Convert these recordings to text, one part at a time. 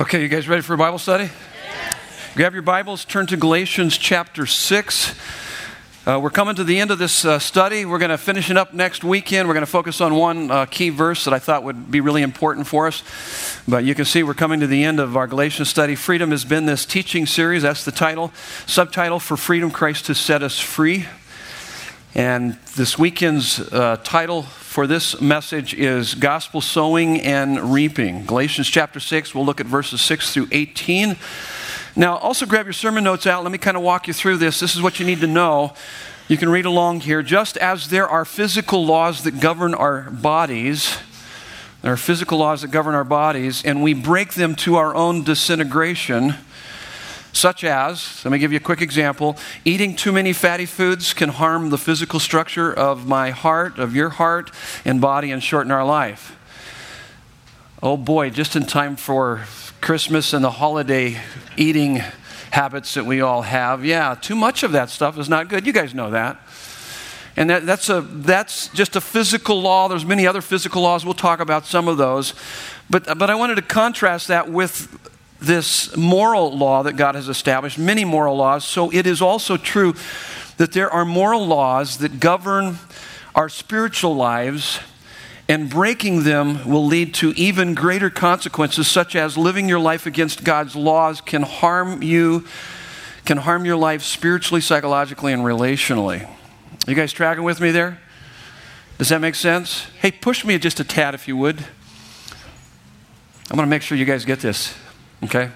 Okay, you guys ready for a Bible study? Grab your Bibles, turn to Galatians chapter 6. Uh, we're coming to the end of this uh, study. We're going to finish it up next weekend. We're going to focus on one uh, key verse that I thought would be really important for us. But you can see we're coming to the end of our Galatians study. Freedom has been this teaching series. That's the title. Subtitle For Freedom, Christ has set us free. And this weekend's uh, title for this message is Gospel Sowing and Reaping. Galatians chapter 6, we'll look at verses 6 through 18. Now, also grab your sermon notes out. Let me kind of walk you through this. This is what you need to know. You can read along here. Just as there are physical laws that govern our bodies, there are physical laws that govern our bodies, and we break them to our own disintegration such as, let me give you a quick example eating too many fatty foods can harm the physical structure of my heart, of your heart and body, and shorten our life. Oh boy, just in time for Christmas and the holiday eating habits that we all have. Yeah, too much of that stuff is not good. You guys know that. And that, that's, a, that's just a physical law. There's many other physical laws. We'll talk about some of those. But, but I wanted to contrast that with this moral law that God has established, many moral laws. So it is also true that there are moral laws that govern our spiritual lives, and breaking them will lead to even greater consequences, such as living your life against God's laws can harm you, can harm your life spiritually, psychologically, and relationally. You guys tracking with me there? Does that make sense? Hey, push me just a tad if you would. I'm going to make sure you guys get this. Okay?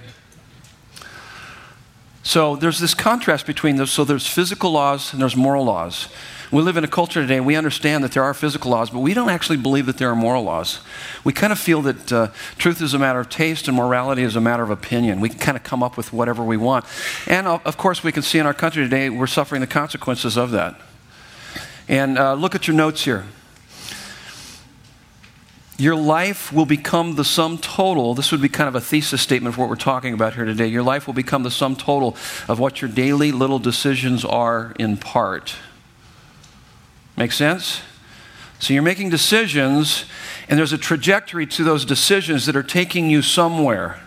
So there's this contrast between those. So there's physical laws and there's moral laws. We live in a culture today, we understand that there are physical laws, but we don't actually believe that there are moral laws. We kind of feel that uh, truth is a matter of taste and morality is a matter of opinion. We can kind of come up with whatever we want. And uh, of course, we can see in our country today, we're suffering the consequences of that. And uh, look at your notes here. Your life will become the sum total. This would be kind of a thesis statement of what we're talking about here today. Your life will become the sum total of what your daily little decisions are in part. Make sense? So you're making decisions, and there's a trajectory to those decisions that are taking you somewhere.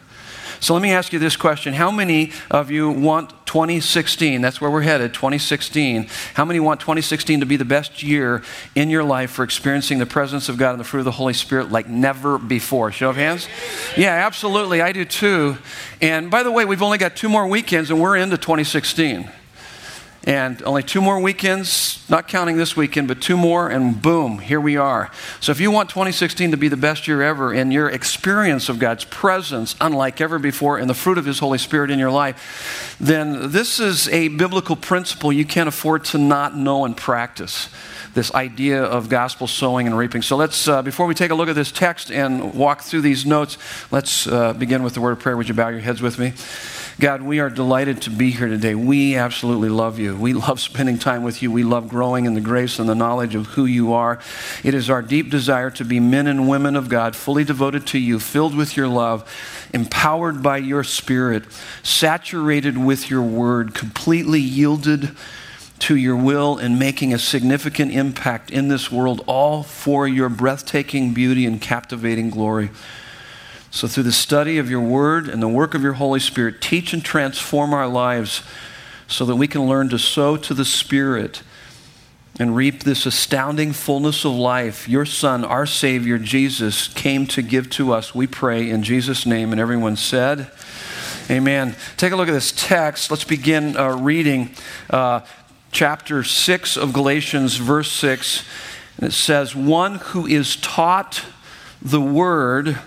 So let me ask you this question How many of you want 2016? That's where we're headed, 2016. How many want 2016 to be the best year in your life for experiencing the presence of God and the fruit of the Holy Spirit like never before? Show of hands? Yeah, absolutely. I do too. And by the way, we've only got two more weekends and we're into 2016. And only two more weekends, not counting this weekend, but two more, and boom, here we are. So if you want 2016 to be the best year ever in your experience of God's presence, unlike ever before, and the fruit of His Holy Spirit in your life, then this is a biblical principle you can't afford to not know and practice this idea of gospel sowing and reaping. So let's, uh, before we take a look at this text and walk through these notes, let's uh, begin with the word of prayer. Would you bow your heads with me? God, we are delighted to be here today. We absolutely love you. We love spending time with you. We love growing in the grace and the knowledge of who you are. It is our deep desire to be men and women of God, fully devoted to you, filled with your love, empowered by your spirit, saturated with your word, completely yielded to your will and making a significant impact in this world, all for your breathtaking beauty and captivating glory. So, through the study of your word and the work of your Holy Spirit, teach and transform our lives so that we can learn to sow to the Spirit and reap this astounding fullness of life your Son, our Savior, Jesus, came to give to us. We pray in Jesus' name. And everyone said, Amen. Take a look at this text. Let's begin uh, reading uh, chapter 6 of Galatians, verse 6. And it says, One who is taught the word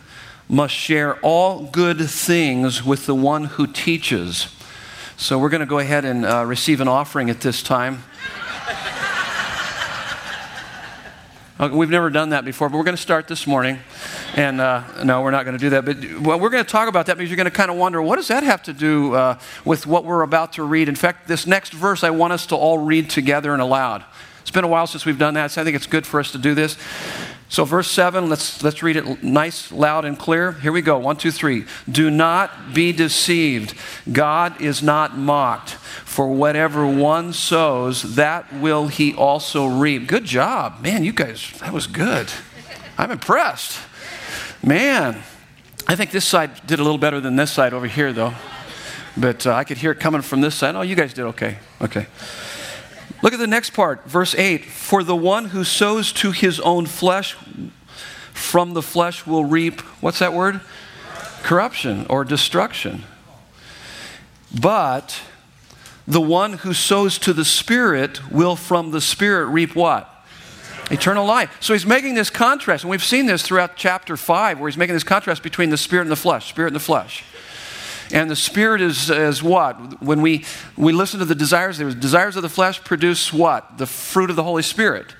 must share all good things with the one who teaches. So we're going to go ahead and uh, receive an offering at this time. We've never done that before, but we're going to start this morning. And uh, no, we're not going to do that. But well, we're going to talk about that because you're going to kind of wonder what does that have to do uh, with what we're about to read? In fact, this next verse I want us to all read together and aloud. It's been a while since we've done that, so I think it's good for us to do this. So, verse 7, let's, let's read it nice, loud, and clear. Here we go. One, two, three. Do not be deceived. God is not mocked. For whatever one sows, that will he also reap. Good job. Man, you guys, that was good. I'm impressed. Man. I think this side did a little better than this side over here, though. But uh, I could hear it coming from this side. Oh, you guys did okay. Okay. Look at the next part, verse 8. For the one who sows to his own flesh from the flesh will reap, what's that word? Corruption or destruction. But the one who sows to the Spirit will from the Spirit reap what? Eternal life. So he's making this contrast, and we've seen this throughout chapter 5, where he's making this contrast between the Spirit and the flesh. Spirit and the flesh. And the spirit is, is what? When we, we listen to the desires, the desires of the flesh produce what? The fruit of the Holy Spirit.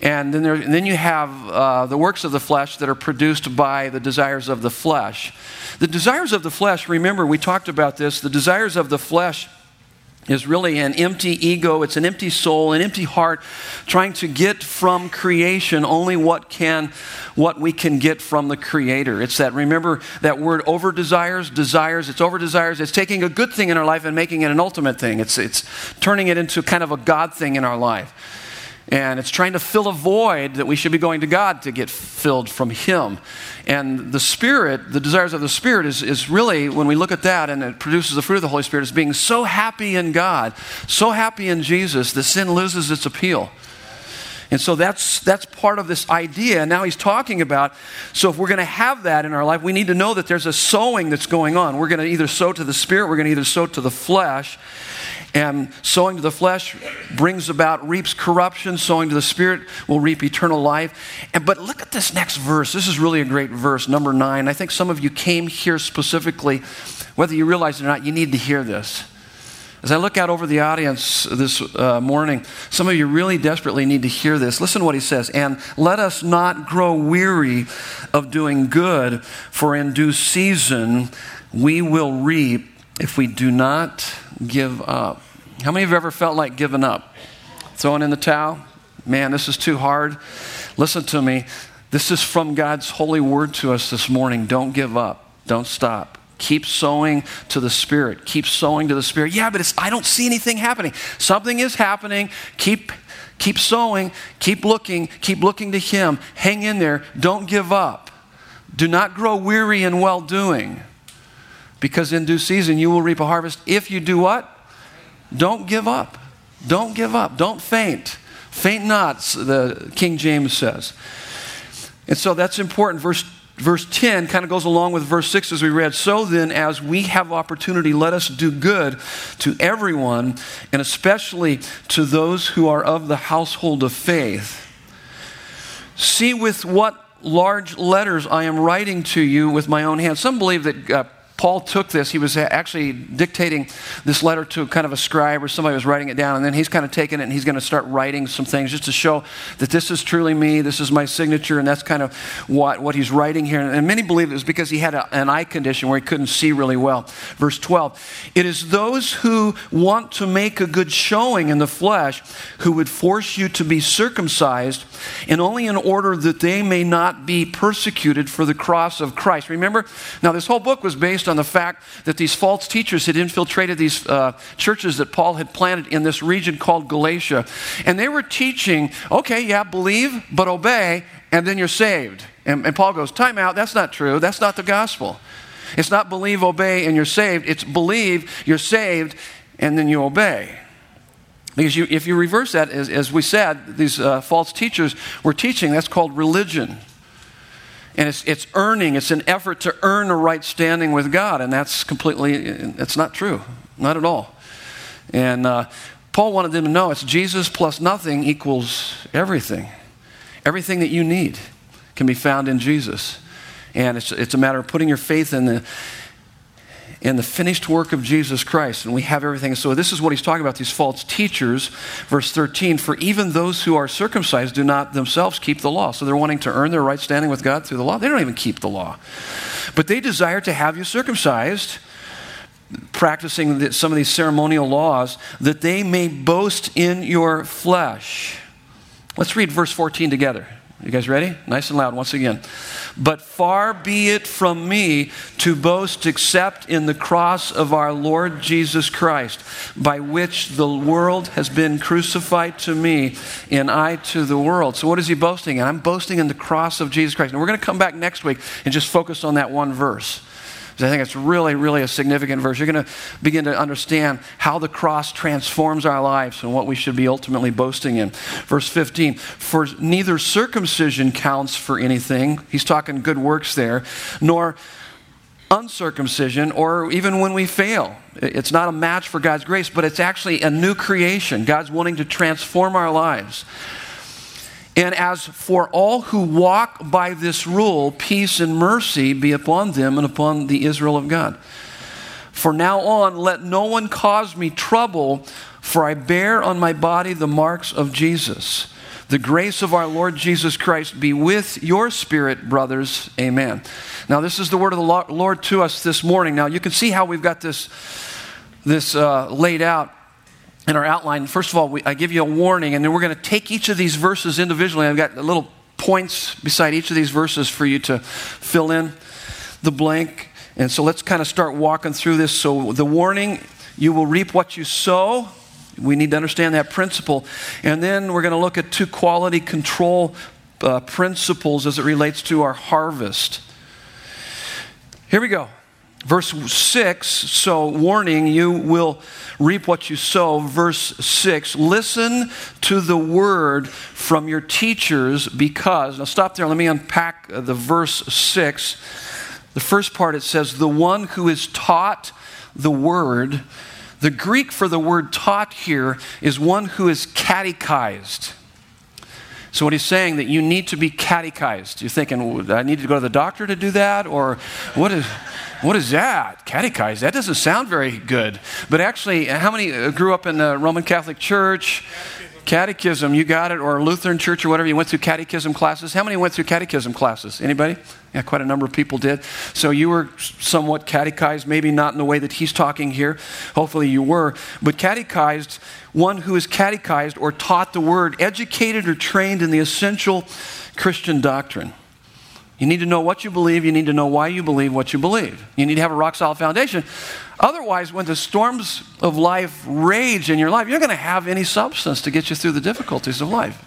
And then, there, and then you have uh, the works of the flesh that are produced by the desires of the flesh. The desires of the flesh, remember, we talked about this, the desires of the flesh is really an empty ego, it's an empty soul, an empty heart trying to get from creation only what can what we can get from the creator. It's that remember that word over desires, desires, it's over desires, it's taking a good thing in our life and making it an ultimate thing. It's it's turning it into kind of a god thing in our life. And it's trying to fill a void that we should be going to God to get filled from Him. And the Spirit, the desires of the Spirit, is, is really, when we look at that and it produces the fruit of the Holy Spirit, is being so happy in God, so happy in Jesus, that sin loses its appeal. And so that's, that's part of this idea. And Now he's talking about so if we're going to have that in our life, we need to know that there's a sowing that's going on. We're going to either sow to the Spirit, we're going to either sow to the flesh. And sowing to the flesh brings about, reaps corruption. Sowing to the Spirit will reap eternal life. And, but look at this next verse. This is really a great verse, number nine. I think some of you came here specifically, whether you realize it or not, you need to hear this. As I look out over the audience this uh, morning, some of you really desperately need to hear this. Listen to what he says. And let us not grow weary of doing good, for in due season we will reap if we do not give up. How many of you ever felt like giving up? Throwing in the towel? Man, this is too hard. Listen to me. This is from God's holy word to us this morning. Don't give up. Don't stop. Keep sowing to the Spirit. Keep sowing to the Spirit. Yeah, but I don't see anything happening. Something is happening. Keep, keep sowing. Keep looking. Keep looking to Him. Hang in there. Don't give up. Do not grow weary in well doing because in due season you will reap a harvest if you do what? Don't give up. Don't give up. Don't faint. Faint not, the King James says. And so that's important. Verse, verse 10 kind of goes along with verse 6 as we read. So then, as we have opportunity, let us do good to everyone, and especially to those who are of the household of faith. See with what large letters I am writing to you with my own hand. Some believe that. Uh, Paul took this, he was actually dictating this letter to kind of a scribe or somebody was writing it down, and then he's kind of taking it and he's going to start writing some things just to show that this is truly me, this is my signature, and that's kind of what, what he's writing here. And many believe it was because he had a, an eye condition where he couldn't see really well. Verse 12 It is those who want to make a good showing in the flesh who would force you to be circumcised, and only in order that they may not be persecuted for the cross of Christ. Remember? Now, this whole book was based on on the fact that these false teachers had infiltrated these uh, churches that Paul had planted in this region called Galatia. And they were teaching, okay, yeah, believe, but obey, and then you're saved. And, and Paul goes, time out, that's not true. That's not the gospel. It's not believe, obey, and you're saved. It's believe, you're saved, and then you obey. Because you, if you reverse that, as, as we said, these uh, false teachers were teaching, that's called religion. And it's, it's earning, it's an effort to earn a right standing with God. And that's completely, that's not true. Not at all. And uh, Paul wanted them to know it's Jesus plus nothing equals everything. Everything that you need can be found in Jesus. And it's, it's a matter of putting your faith in the, in the finished work of Jesus Christ. And we have everything. So, this is what he's talking about these false teachers. Verse 13 For even those who are circumcised do not themselves keep the law. So, they're wanting to earn their right standing with God through the law. They don't even keep the law. But they desire to have you circumcised, practicing some of these ceremonial laws, that they may boast in your flesh. Let's read verse 14 together. You guys ready? Nice and loud once again. But far be it from me to boast except in the cross of our Lord Jesus Christ, by which the world has been crucified to me and I to the world. So, what is he boasting in? I'm boasting in the cross of Jesus Christ. And we're going to come back next week and just focus on that one verse. I think it's really, really a significant verse. You're going to begin to understand how the cross transforms our lives and what we should be ultimately boasting in. Verse 15 For neither circumcision counts for anything, he's talking good works there, nor uncircumcision, or even when we fail. It's not a match for God's grace, but it's actually a new creation. God's wanting to transform our lives. And as for all who walk by this rule, peace and mercy be upon them and upon the Israel of God. For now on, let no one cause me trouble, for I bear on my body the marks of Jesus. The grace of our Lord Jesus Christ be with your spirit, brothers. Amen. Now, this is the word of the Lord to us this morning. Now, you can see how we've got this, this uh, laid out in our outline, first of all, we, I give you a warning, and then we're going to take each of these verses individually. I've got little points beside each of these verses for you to fill in the blank. And so let's kind of start walking through this. So, the warning you will reap what you sow. We need to understand that principle. And then we're going to look at two quality control uh, principles as it relates to our harvest. Here we go. Verse 6, so warning, you will reap what you sow. Verse 6, listen to the word from your teachers because, now stop there, let me unpack the verse 6. The first part it says, the one who is taught the word. The Greek for the word taught here is one who is catechized. So, what he's saying that you need to be catechized. You're thinking, I need to go to the doctor to do that? Or what is. What is that? Catechize? That doesn't sound very good. But actually, how many uh, grew up in the Roman Catholic Church? Catechism, you got it, or Lutheran church or whatever, you went through catechism classes. How many went through catechism classes? Anybody? Yeah, quite a number of people did. So you were somewhat catechized, maybe not in the way that he's talking here. Hopefully you were. But catechized, one who is catechized or taught the word, educated or trained in the essential Christian doctrine. You need to know what you believe. You need to know why you believe what you believe. You need to have a rock solid foundation. Otherwise, when the storms of life rage in your life, you're going to have any substance to get you through the difficulties of life.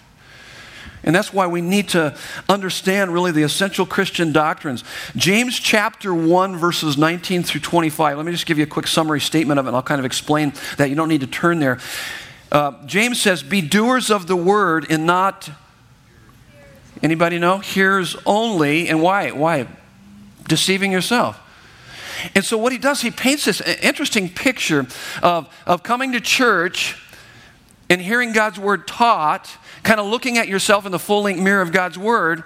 And that's why we need to understand really the essential Christian doctrines. James chapter 1, verses 19 through 25. Let me just give you a quick summary statement of it, and I'll kind of explain that. You don't need to turn there. Uh, James says, Be doers of the word and not Anybody know? Hears only. And why? Why? Deceiving yourself. And so what he does, he paints this interesting picture of, of coming to church and hearing God's word taught, kind of looking at yourself in the full length mirror of God's word,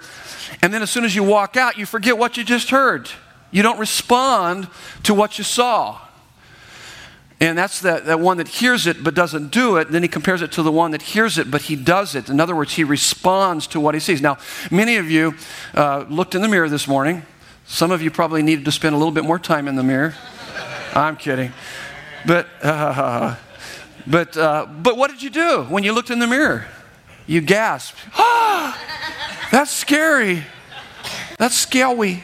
and then as soon as you walk out, you forget what you just heard. You don't respond to what you saw. And that's that, that one that hears it but doesn't do it. Then he compares it to the one that hears it but he does it. In other words, he responds to what he sees. Now, many of you uh, looked in the mirror this morning. Some of you probably needed to spend a little bit more time in the mirror. I'm kidding. But, uh, but, uh, but what did you do when you looked in the mirror? You gasped. Ah, that's scary. That's scary.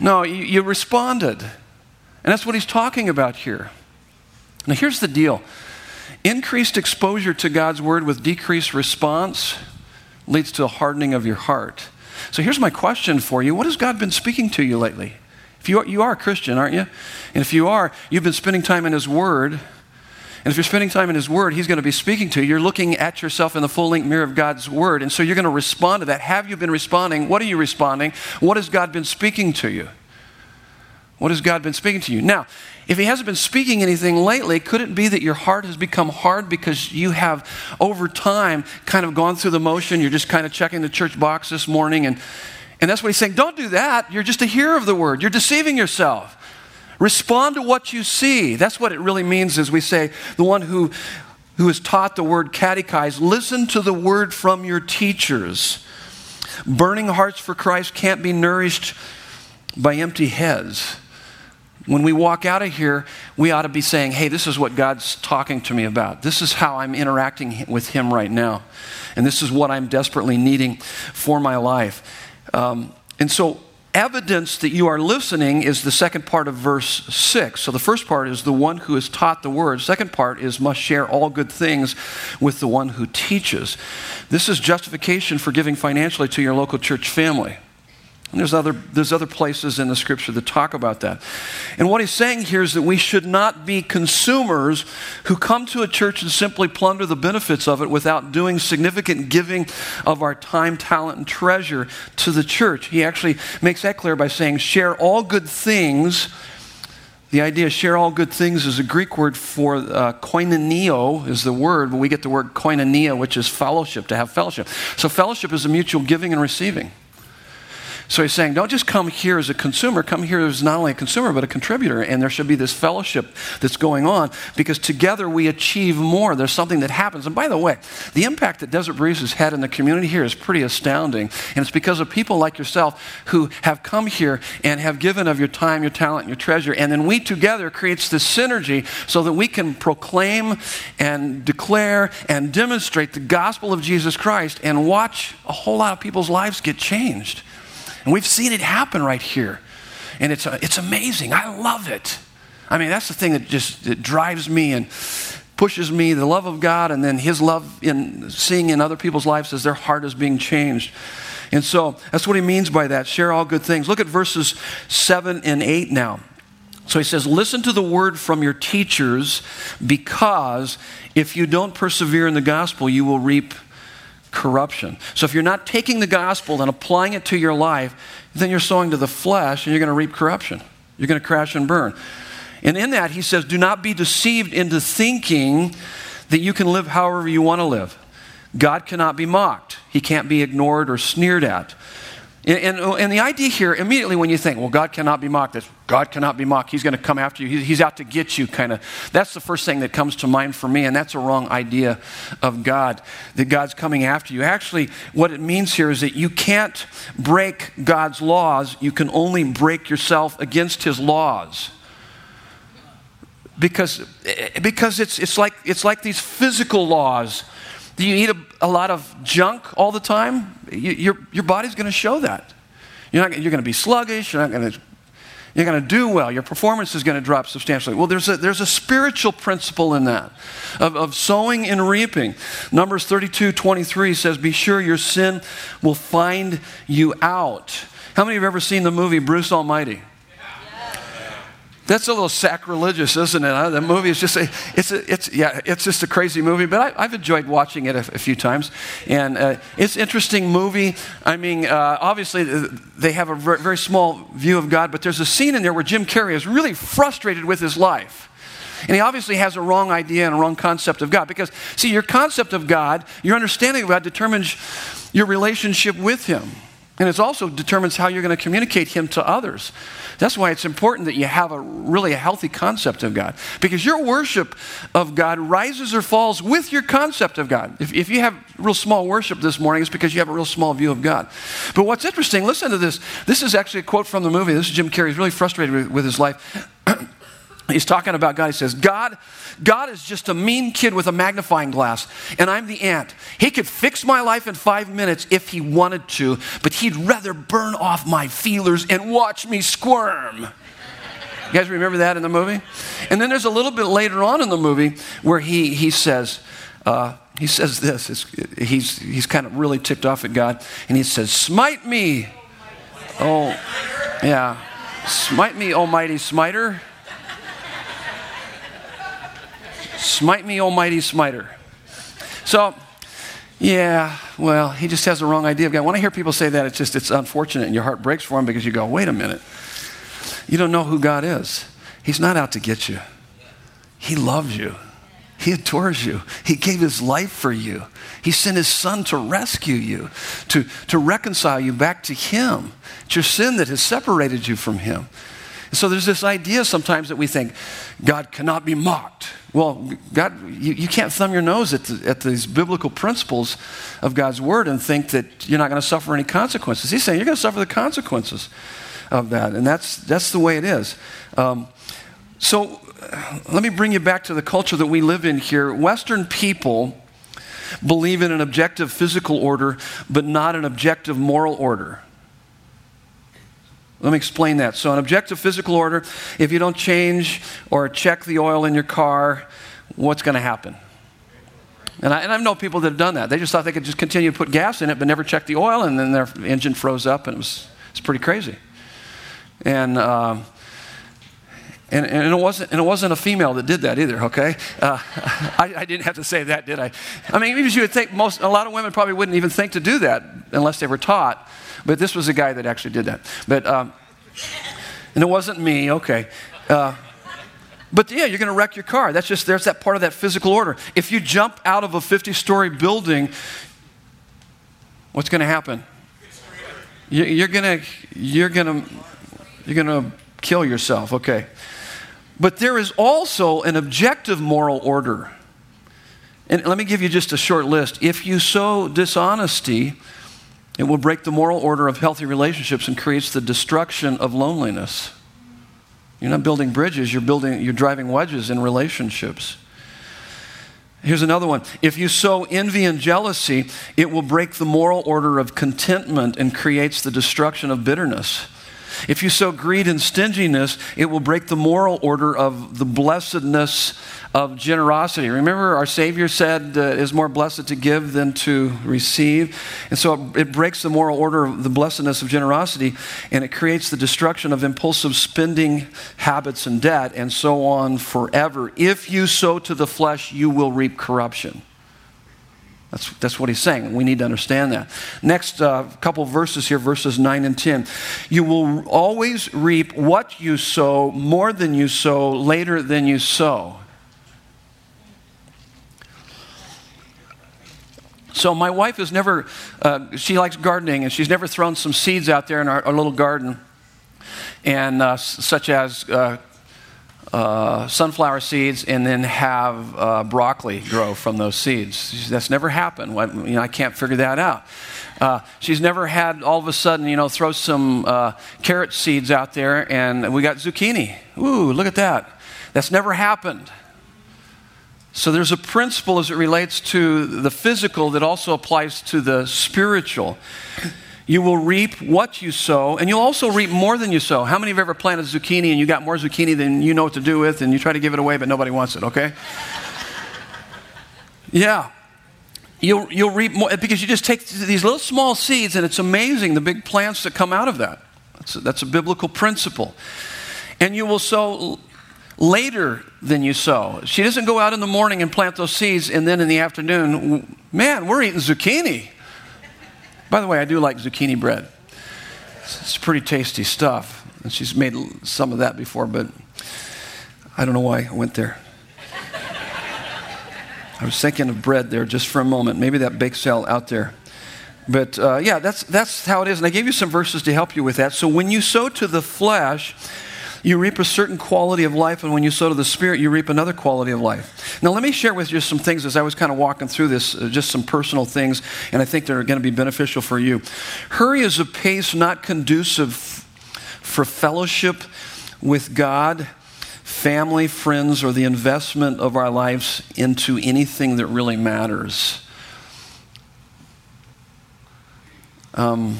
No, you, you responded. And that's what he's talking about here. Now, here's the deal increased exposure to God's word with decreased response leads to a hardening of your heart. So, here's my question for you What has God been speaking to you lately? If you are, you are a Christian, aren't you? And if you are, you've been spending time in His Word. And if you're spending time in His Word, He's going to be speaking to you. You're looking at yourself in the full length mirror of God's Word. And so you're going to respond to that. Have you been responding? What are you responding? What has God been speaking to you? What has God been speaking to you? Now, if He hasn't been speaking anything lately, could it be that your heart has become hard because you have, over time, kind of gone through the motion? You're just kind of checking the church box this morning, and, and that's what He's saying. Don't do that. You're just a hearer of the word, you're deceiving yourself. Respond to what you see. That's what it really means as we say, the one who, who is taught the word catechize, listen to the word from your teachers. Burning hearts for Christ can't be nourished by empty heads. When we walk out of here, we ought to be saying, hey, this is what God's talking to me about. This is how I'm interacting with Him right now. And this is what I'm desperately needing for my life. Um, and so, evidence that you are listening is the second part of verse 6. So, the first part is the one who is taught the word. Second part is must share all good things with the one who teaches. This is justification for giving financially to your local church family. And there's other, there's other places in the scripture that talk about that. And what he's saying here is that we should not be consumers who come to a church and simply plunder the benefits of it without doing significant giving of our time, talent, and treasure to the church. He actually makes that clear by saying, share all good things. The idea share all good things is a Greek word for uh, koinoneo is the word, but we get the word koinonia, which is fellowship, to have fellowship. So fellowship is a mutual giving and receiving. So he's saying, don't just come here as a consumer, come here as not only a consumer, but a contributor. And there should be this fellowship that's going on because together we achieve more. There's something that happens. And by the way, the impact that Desert Breeze has had in the community here is pretty astounding. And it's because of people like yourself who have come here and have given of your time, your talent, your treasure. And then we together creates this synergy so that we can proclaim and declare and demonstrate the gospel of Jesus Christ and watch a whole lot of people's lives get changed. And we've seen it happen right here. And it's, uh, it's amazing. I love it. I mean, that's the thing that just it drives me and pushes me the love of God and then His love in seeing in other people's lives as their heart is being changed. And so that's what he means by that. Share all good things. Look at verses 7 and 8 now. So he says, Listen to the word from your teachers, because if you don't persevere in the gospel, you will reap corruption. So if you're not taking the gospel and applying it to your life, then you're sowing to the flesh and you're going to reap corruption. You're going to crash and burn. And in that, he says, do not be deceived into thinking that you can live however you want to live. God cannot be mocked, he can't be ignored or sneered at. And, and, and, the idea here, immediately when you think, well, God cannot be mocked, that God cannot be mocked, He's going to come after you, He's out to get you, kind of. That's the first thing that comes to mind for me, and that's a wrong idea of God, that God's coming after you. Actually, what it means here is that you can't break God's laws, you can only break yourself against His laws. Because, eh, because it's, it's, like, it's like these physical laws do you eat a, a lot of junk all the time? You, your, your body's going to show that. You're, not, you're going to be sluggish. You're not going to you're going to do well. Your performance is going to drop substantially. Well, there's a, there's a spiritual principle in that of, of sowing and reaping. Numbers 32 23 says, Be sure your sin will find you out. How many have ever seen the movie Bruce Almighty? That's a little sacrilegious, isn't it? The movie is just a, it's a, it's yeah, it's just a crazy movie. But I, have enjoyed watching it a, a few times, and uh, it's interesting movie. I mean, uh, obviously they have a very small view of God, but there's a scene in there where Jim Carrey is really frustrated with his life. And he obviously has a wrong idea and a wrong concept of God. Because, see, your concept of God, your understanding of God determines your relationship with Him. And it also determines how you're going to communicate Him to others. That's why it's important that you have a really a healthy concept of God. Because your worship of God rises or falls with your concept of God. If, if you have real small worship this morning, it's because you have a real small view of God. But what's interesting, listen to this. This is actually a quote from the movie. This is Jim Carrey. He's really frustrated with, with his life. He's talking about God. He says, God, God is just a mean kid with a magnifying glass, and I'm the ant. He could fix my life in five minutes if he wanted to, but he'd rather burn off my feelers and watch me squirm. You guys remember that in the movie? And then there's a little bit later on in the movie where he, he says, uh, he says this. He's, he's kind of really ticked off at God, and he says, Smite me. Oh, yeah. Smite me, Almighty Smiter. Smite me, almighty smiter. So, yeah, well, he just has the wrong idea of God. When I hear people say that, it's just, it's unfortunate and your heart breaks for him because you go, wait a minute. You don't know who God is. He's not out to get you. He loves you. He adores you. He gave his life for you. He sent his son to rescue you, to, to reconcile you back to him. It's your sin that has separated you from him. So there's this idea sometimes that we think God cannot be mocked. Well, God, you, you can't thumb your nose at, the, at these biblical principles of God's word and think that you're not going to suffer any consequences. He's saying you're going to suffer the consequences of that, and that's, that's the way it is. Um, So let me bring you back to the culture that we live in here. Western people believe in an objective physical order, but not an objective moral order. Let me explain that. So, an objective physical order, if you don't change or check the oil in your car, what's going to happen? And I, and I people that have done that. They just thought they could just continue to put gas in it, but never check the oil, and then their engine froze up, and it was it's pretty crazy. And, uh, and, and, it wasn't, and it wasn't a female that did that either, okay? Uh, I, I, didn't have to say that, did I? I mean, you would think most, a lot of women probably wouldn't even think to do that unless they were taught. But this was a guy that actually did that. But, um, and it wasn't me, okay. Uh, but yeah, you're going to wreck your car. That's just, there's that part of that physical order. If you jump out of a 50 story building, what's going to happen? You're going to, you're going to, you're going to kill yourself, okay. But there is also an objective moral order. And let me give you just a short list. If you sow dishonesty, it will break the moral order of healthy relationships and creates the destruction of loneliness. You're not building bridges, you're building you're driving wedges in relationships. Here's another one. If you sow envy and jealousy, it will break the moral order of contentment and creates the destruction of bitterness. If you sow greed and stinginess, it will break the moral order of the blessedness of generosity. Remember, our Savior said uh, it is more blessed to give than to receive. And so it breaks the moral order of the blessedness of generosity and it creates the destruction of impulsive spending habits and debt and so on forever. If you sow to the flesh, you will reap corruption. That's, that's what he's saying. We need to understand that. Next uh, couple verses here, verses 9 and 10. You will always reap what you sow, more than you sow, later than you sow. So my wife has never, uh, she likes gardening, and she's never thrown some seeds out there in our, our little garden, and uh, such as uh, uh, sunflower seeds and then have uh, broccoli grow from those seeds. That's never happened. You know, I can't figure that out. Uh, she's never had all of a sudden, you know, throw some uh, carrot seeds out there and we got zucchini. Ooh, look at that. That's never happened. So there's a principle as it relates to the physical that also applies to the spiritual. You will reap what you sow, and you'll also reap more than you sow. How many have ever planted zucchini and you got more zucchini than you know what to do with, and you try to give it away, but nobody wants it, okay? yeah. You'll, you'll reap more because you just take these little small seeds, and it's amazing the big plants that come out of that. That's a, that's a biblical principle. And you will sow later than you sow. She doesn't go out in the morning and plant those seeds, and then in the afternoon, man, we're eating zucchini. By the way, I do like zucchini bread. It's pretty tasty stuff. And she's made some of that before, but I don't know why I went there. I was thinking of bread there just for a moment. Maybe that bake sale out there. But uh, yeah, that's, that's how it is. And I gave you some verses to help you with that. So when you sow to the flesh, you reap a certain quality of life, and when you sow to the Spirit, you reap another quality of life. Now, let me share with you some things as I was kind of walking through this, uh, just some personal things, and I think they're going to be beneficial for you. Hurry is a pace not conducive for fellowship with God, family, friends, or the investment of our lives into anything that really matters. Um,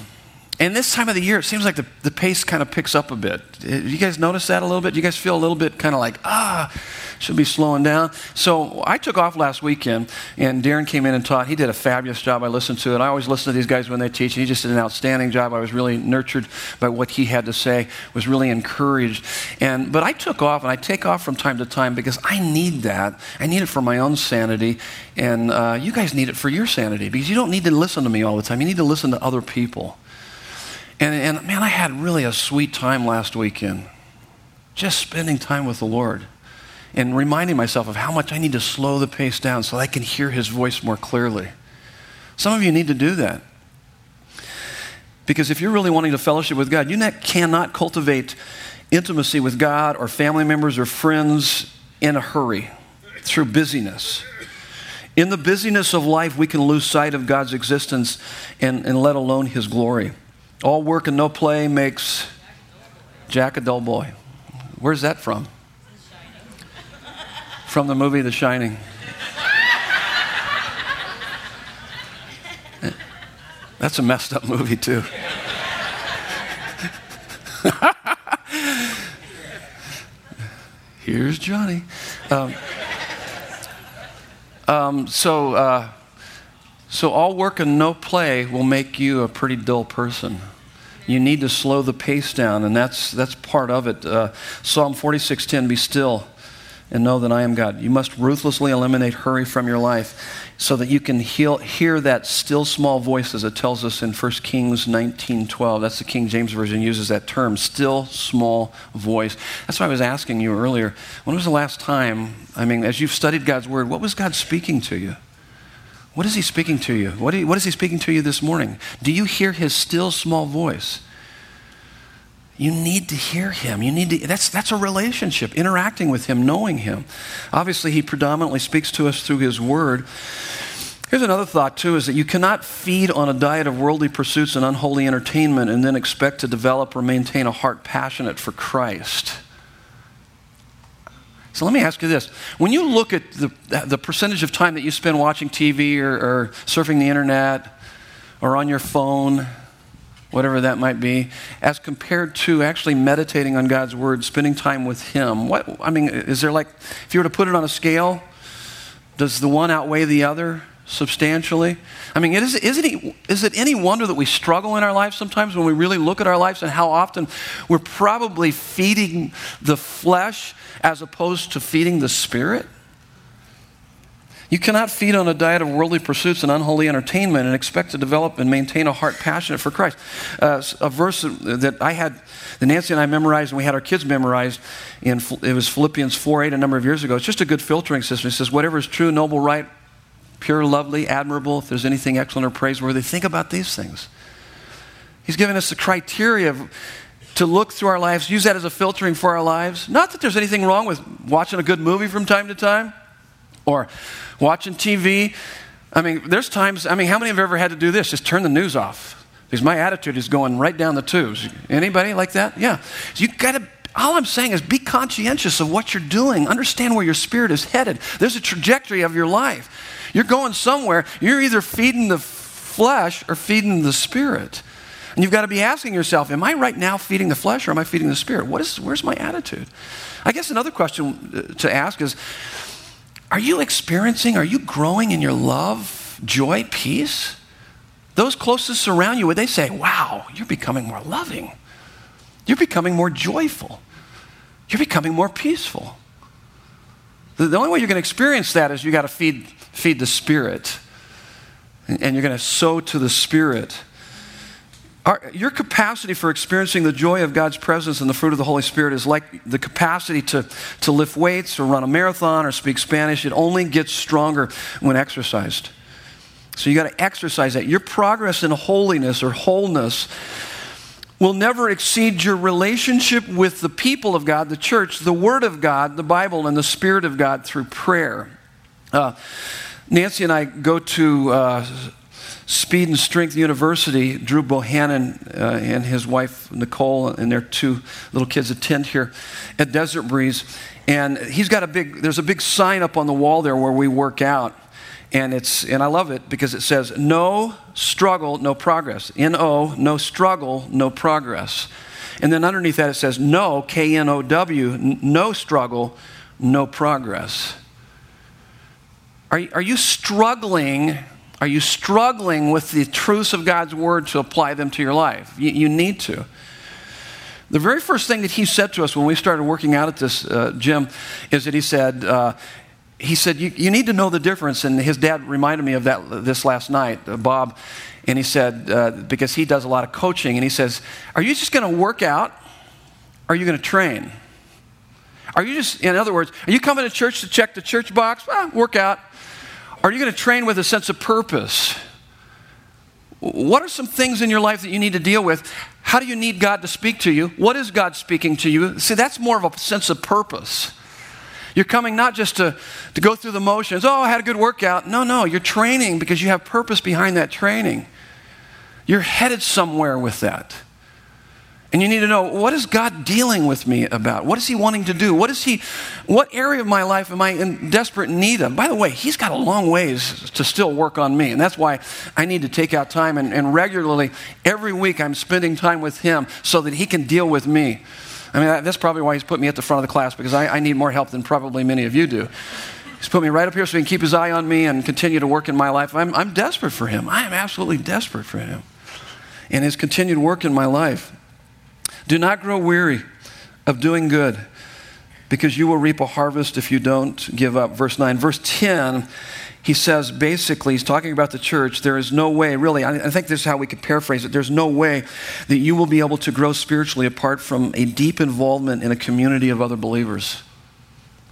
and this time of the year, it seems like the, the pace kind of picks up a bit. You guys notice that a little bit? You guys feel a little bit kind of like, ah, should be slowing down. So I took off last weekend, and Darren came in and taught. He did a fabulous job. I listened to it. I always listen to these guys when they teach, and he just did an outstanding job. I was really nurtured by what he had to say, was really encouraged. And, but I took off, and I take off from time to time because I need that. I need it for my own sanity, and uh, you guys need it for your sanity because you don't need to listen to me all the time. You need to listen to other people. And, and man, I had really a sweet time last weekend. Just spending time with the Lord and reminding myself of how much I need to slow the pace down so I can hear His voice more clearly. Some of you need to do that. Because if you're really wanting to fellowship with God, you cannot cultivate intimacy with God or family members or friends in a hurry through busyness. In the busyness of life, we can lose sight of God's existence and, and let alone His glory. All work and no play makes Jack a dull boy. Where's that from? From the movie The Shining. That's a messed up movie, too. Here's Johnny. Um, um, so, uh, so all work and no play will make you a pretty dull person. You need to slow the pace down, and that's that's part of it. Uh, Psalm 46:10: Be still and know that I am God. You must ruthlessly eliminate hurry from your life so that you can heal, hear that still small voice as it tells us in 1 Kings 19:12. That's the King James version uses that term, still small voice. That's why I was asking you earlier, when was the last time, I mean, as you've studied God's word, what was God speaking to you? What is he speaking to you? What, you, what is he speaking to you this morning? Do you hear his still small voice? You need to hear him. You need to, that's, that's a relationship, interacting with him, knowing him. Obviously, he predominantly speaks to us through his word. Here's another thought, too, is that you cannot feed on a diet of worldly pursuits and unholy entertainment and then expect to develop or maintain a heart passionate for Christ. So let me ask you this. When you look at the, the percentage of time that you spend watching TV or, or surfing the internet or on your phone, whatever that might be, as compared to actually meditating on God's word, spending time with Him? What, I mean, is there like, if you were to put it on a scale, does the one outweigh the other substantially? I mean, is, is, it, is it any wonder that we struggle in our lives sometimes when we really look at our lives and how often we're probably feeding the flesh as opposed to feeding the spirit? You cannot feed on a diet of worldly pursuits and unholy entertainment and expect to develop and maintain a heart passionate for Christ. Uh, a verse that I had, that Nancy and I memorized, and we had our kids memorized, in, it was Philippians 4 8 a number of years ago. It's just a good filtering system. It says, Whatever is true, noble, right, pure, lovely, admirable, if there's anything excellent or praiseworthy, think about these things. He's given us the criteria of, to look through our lives, use that as a filtering for our lives. Not that there's anything wrong with watching a good movie from time to time or watching TV. I mean, there's times, I mean, how many have ever had to do this? Just turn the news off. Because my attitude is going right down the tubes. Anybody like that? Yeah. You got to all I'm saying is be conscientious of what you're doing. Understand where your spirit is headed. There's a trajectory of your life. You're going somewhere. You're either feeding the flesh or feeding the spirit. And you've got to be asking yourself, am I right now feeding the flesh or am I feeding the spirit? What is, where's my attitude? I guess another question uh, to ask is are you experiencing, are you growing in your love, joy, peace? Those closest around you, would they say, wow, you're becoming more loving? You're becoming more joyful. You're becoming more peaceful. The, the only way you're going to experience that is you got to feed, feed the Spirit. And, you're going to sow to the Spirit. Our, your capacity for experiencing the joy of God's presence and the fruit of the Holy Spirit is like the capacity to, to lift weights or run a marathon or speak Spanish. It only gets stronger when exercised. So you got to exercise that. Your progress in holiness or wholeness will never exceed your relationship with the people of God, the church, the Word of God, the Bible, and the Spirit of God through prayer. Uh, Nancy and I go to uh, Speed and Strength University, Drew Bohannon uh, and his wife Nicole and their two little kids attend here at Desert Breeze. And he's got a big, there's a big sign up on the wall there where we work out. And it's, and I love it because it says, no struggle, no progress. N-O, no struggle, no progress. And then underneath that it says, no, K-N-O-W, no struggle, no progress. Are, are you struggling are you struggling with the truths of God's word to apply them to your life? You, you need to. The very first thing that he said to us when we started working out at this uh, gym is that he said, uh, he said, you, you, need to know the difference. And his dad reminded me of that this last night, uh, Bob. And he said, uh, because he does a lot of coaching, and he says, Are you just going to work out? Or are you going to train? Are you just, in other words, are you coming to church to check the church box? Well, work out. Are you going to train with a sense of purpose? What are some things in your life that you need to deal with? How do you need God to speak to you? What is God speaking to you? See, that's more of a sense of purpose. You're coming not just to, to go through the motions, oh, I had a good workout. No, no, you're training because you have purpose behind that training. You're headed somewhere with that. And you need to know what is God dealing with me about? What is He wanting to do? What is He, what area of my life am I in desperate need of? By the way, He's got a long ways to still work on me. And that's why I need to take out time and, and regularly, every week, I'm spending time with Him so that He can deal with me. I mean, that's probably why He's put me at the front of the class because I, I need more help than probably many of you do. He's put me right up here so He can keep His eye on me and continue to work in my life. I'm, I'm desperate for Him. I am absolutely desperate for Him and His continued work in my life. Do not grow weary of doing good because you will reap a harvest if you don't give up. Verse 9. Verse 10, he says basically, he's talking about the church. There is no way, really, I think this is how we could paraphrase it. There's no way that you will be able to grow spiritually apart from a deep involvement in a community of other believers.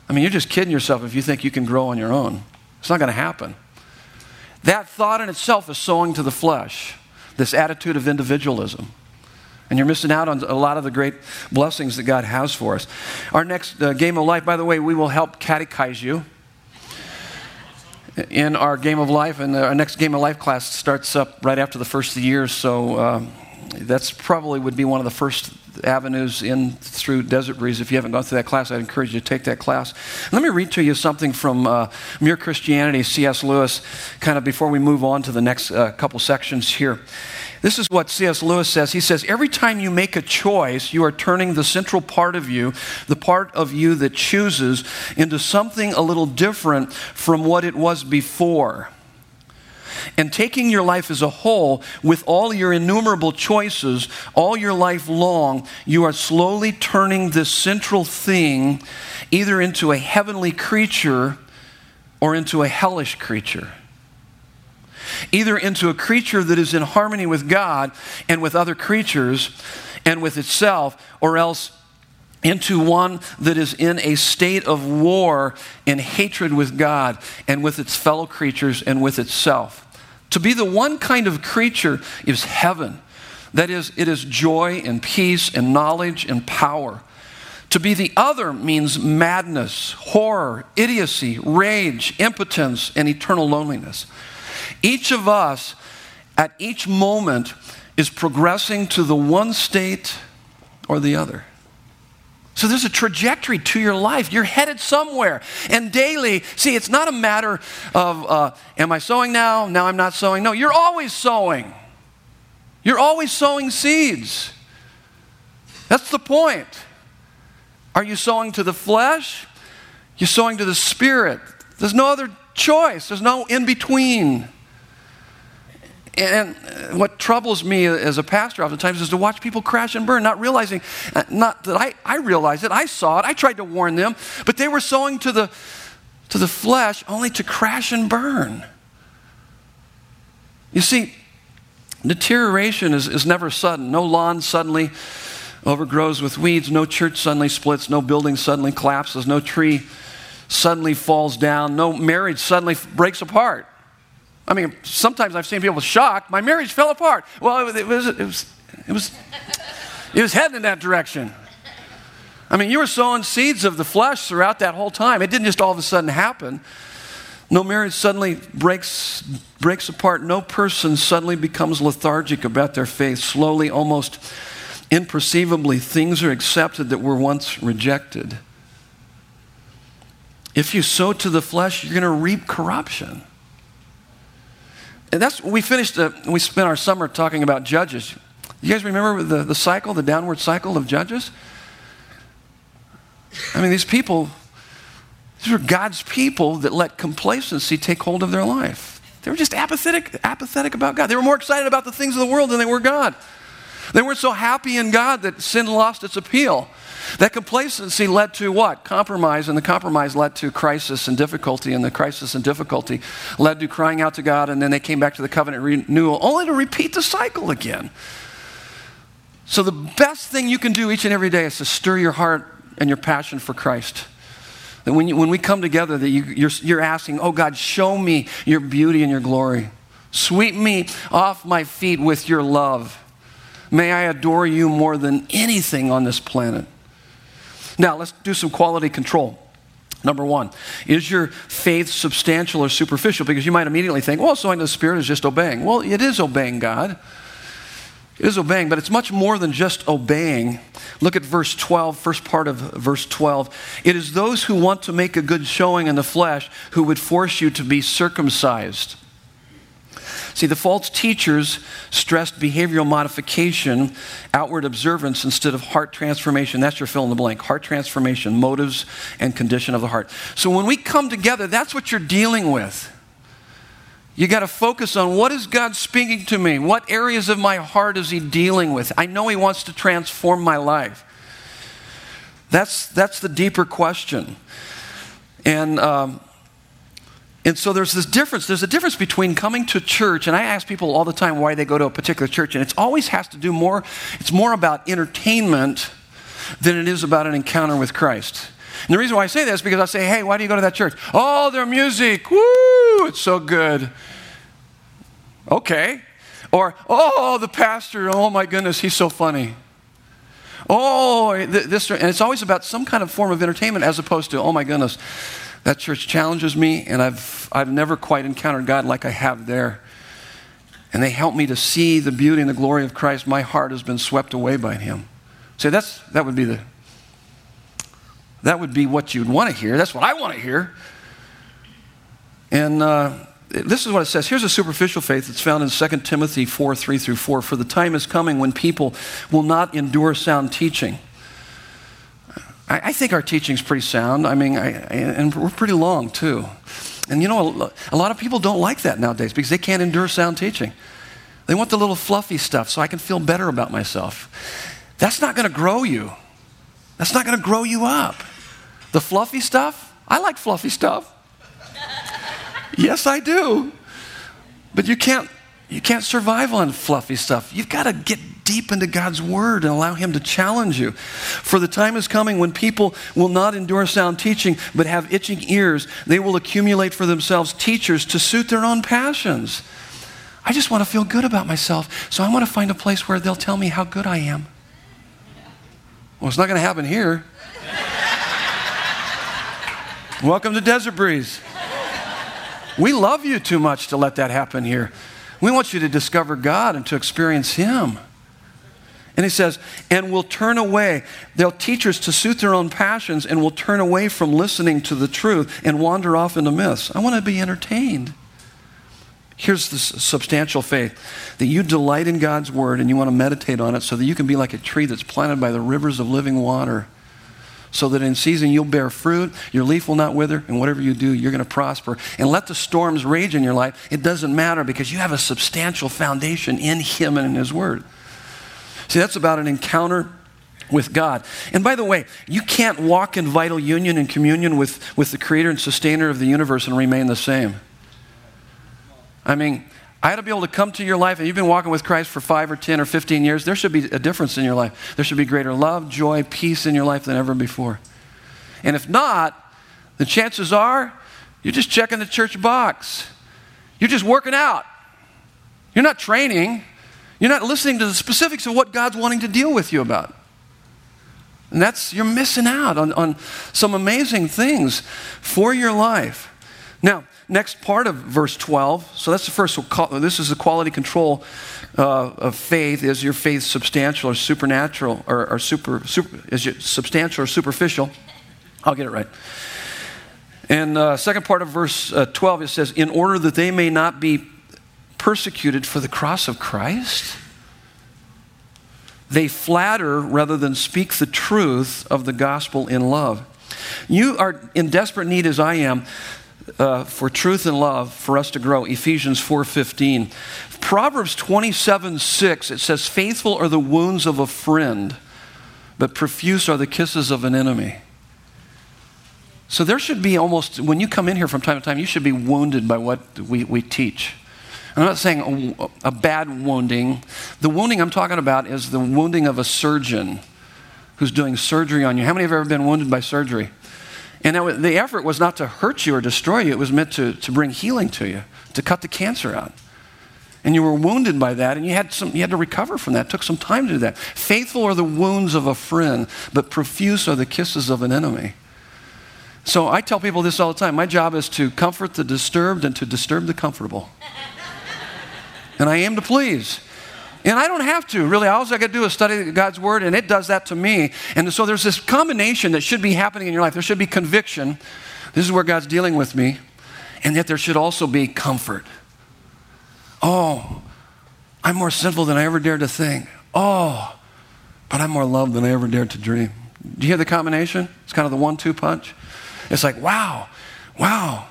I mean, you're just kidding yourself if you think you can grow on your own. It's not going to happen. That thought in itself is sowing to the flesh, this attitude of individualism. And you're missing out on a lot of the great blessings that God has for us. Our next uh, game of life, by the way, we will help catechize you in our game of life. And our next game of life class starts up right after the first of the year. So um, that's probably would be one of the first avenues in through Desert Breeze. If you haven't gone through that class, I'd encourage you to take that class. Let me read to you something from uh, Mere Christianity, C.S. Lewis, kind of before we move on to the next uh, couple sections here. This is what C.S. Lewis says. He says, Every time you make a choice, you are turning the central part of you, the part of you that chooses, into something a little different from what it was before. And taking your life as a whole, with all your innumerable choices, all your life long, you are slowly turning this central thing either into a heavenly creature or into a hellish creature either into a creature that is in harmony with God and with other creatures and with itself, or else into one that is in a state of war and hatred with God and with its fellow creatures and with itself. To be the one kind of creature is heaven. That is, it is joy and peace and knowledge and power. To be the other means madness, horror, idiocy, rage, impotence, and eternal loneliness. Each of us at each moment is progressing to the one state or the other. So there's a trajectory to your life. You're headed somewhere. And daily, see, it's not a matter of, uh, am I sowing now? Now I'm not sowing. No, you're always sowing. You're always sowing seeds. That's the point. Are you sowing to the flesh? You're sowing to the spirit. There's no other choice, there's no in between. And what troubles me as a pastor oftentimes is to watch people crash and burn, not realizing, uh, not that I, I realized it, I saw it, I tried to warn them, but they were sowing to the, to the flesh only to crash and burn. You see, deterioration is, is never sudden. No lawn suddenly overgrows with weeds, no church suddenly splits, no building suddenly collapses, no tree suddenly falls down, no marriage suddenly breaks apart. I mean, sometimes I've seen people shocked. My marriage fell apart. Well, it was, it was, it was, it was heading in that direction. I mean, you were sowing seeds of the flesh throughout that whole time. It didn't just all of a sudden happen. No marriage suddenly breaks, breaks apart. No person suddenly becomes lethargic about their faith. Slowly, almost imperceivably, things are accepted that were once rejected. If you sow to the flesh, you're going to reap corruption. And that's, we finished, uh, we spent our summer talking about judges. You guys remember the, the cycle, the downward cycle of judges? I mean, these people, these were God's people that let complacency take hold of their life. They were just apathetic, apathetic about God. They were more excited about the things of the world than they were God. They weren't so happy in God that sin lost its appeal. That complacency led to what? Compromise, and the compromise led to crisis and difficulty, and the crisis and difficulty led to crying out to God, and then they came back to the covenant renewal, only to repeat the cycle again. So, the best thing you can do each and every day is to stir your heart and your passion for Christ. That when, you, when we come together, that you, you're, you're asking, Oh God, show me your beauty and your glory. Sweep me off my feet with your love. May I adore you more than anything on this planet. Now, let's do some quality control. Number one, is your faith substantial or superficial? Because you might immediately think, well, sowing the Spirit is just obeying. Well, it is obeying God. It is obeying, but it's much more than just obeying. Look at verse 12, first part of verse 12. It is those who want to make a good showing in the flesh who would force you to be circumcised. See, the false teachers stressed behavioral modification, outward observance, instead of heart transformation. That's your fill in the blank heart transformation, motives, and condition of the heart. So when we come together, that's what you're dealing with. You got to focus on what is God speaking to me? What areas of my heart is He dealing with? I know He wants to transform my life. That's, that's the deeper question. And, um, and so there's this difference. There's a difference between coming to church, and I ask people all the time why they go to a particular church, and it always has to do more, it's more about entertainment than it is about an encounter with Christ. And the reason why I say that is because I say, hey, why do you go to that church? Oh, their music, woo, it's so good. Okay. Or, oh, the pastor, oh my goodness, he's so funny. Oh, this, and it's always about some kind of form of entertainment as opposed to, oh my goodness, that church challenges me, and I've, I've never quite encountered God like I have there. And they help me to see the beauty and the glory of Christ. My heart has been swept away by Him. See, that's, that would be the that would be what you'd want to hear. That's what I want to hear. And uh, this is what it says. Here's a superficial faith that's found in 2 Timothy 4 3 through 4. For the time is coming when people will not endure sound teaching. I, I think our teaching's pretty sound. I mean, I, and we're pretty long too. And you know, a lot of people don't like that nowadays because they can't endure sound teaching. They want the little fluffy stuff so I can feel better about myself. That's not going to grow you. That's not going to grow you up. The fluffy stuff, I like fluffy stuff. yes, I do. But you can't you can't survive on fluffy stuff. You've got to get deep into God's word and allow him to challenge you. For the time is coming when people will not endure sound teaching but have itching ears. They will accumulate for themselves teachers to suit their own passions. I just want to feel good about myself, so I want to find a place where they'll tell me how good I am. Well, it's not going to happen here. Welcome to Desert Breeze. We love you too much to let that happen here. We want you to discover God and to experience Him. And he says, and will turn away. They'll teach us to suit their own passions and will turn away from listening to the truth and wander off into myths. I want to be entertained. Here's the substantial faith that you delight in God's word and you want to meditate on it so that you can be like a tree that's planted by the rivers of living water so that in season you'll bear fruit, your leaf will not wither, and whatever you do, you're going to prosper. And let the storms rage in your life. It doesn't matter because you have a substantial foundation in Him and in His Word. See, that's about an encounter with God. And by the way, you can't walk in vital union and communion with, with the creator and sustainer of the universe and remain the same. I mean, I had to be able to come to your life, and you've been walking with Christ for five or 10 or 15 years. There should be a difference in your life. There should be greater love, joy, peace in your life than ever before. And if not, the chances are you're just checking the church box. You're just working out. You're not training. You're not listening to the specifics of what God's wanting to deal with you about. And that's, you're missing out on, on some amazing things for your life. Now, next part of verse 12. So that's the first. This is the quality control uh, of faith. Is your faith substantial or supernatural or, or super, super, is it substantial or superficial? I'll get it right. And uh, second part of verse uh, 12, it says, in order that they may not be persecuted for the cross of Christ. They flatter rather than speak the truth of the gospel in love. You are in desperate need, as I am, uh, for truth and love for us to grow ephesians 4.15 proverbs 27 6 it says faithful are the wounds of a friend but profuse are the kisses of an enemy so there should be almost when you come in here from time to time you should be wounded by what we, we teach i'm not saying a, a bad wounding the wounding i'm talking about is the wounding of a surgeon who's doing surgery on you how many have ever been wounded by surgery and the effort was not to hurt you or destroy you, it was meant to, to bring healing to you, to cut the cancer out. And you were wounded by that, and you had, some, you had to recover from that. It took some time to do that. Faithful are the wounds of a friend, but profuse are the kisses of an enemy. So I tell people this all the time. My job is to comfort the disturbed and to disturb the comfortable. And I aim to please. And I don't have to, really. All I got to do is study God's Word, and it does that to me. And so there's this combination that should be happening in your life. There should be conviction. This is where God's dealing with me. And yet there should also be comfort. Oh, I'm more sinful than I ever dared to think. Oh, but I'm more loved than I ever dared to dream. Do you hear the combination? It's kind of the one two punch. It's like, wow, wow.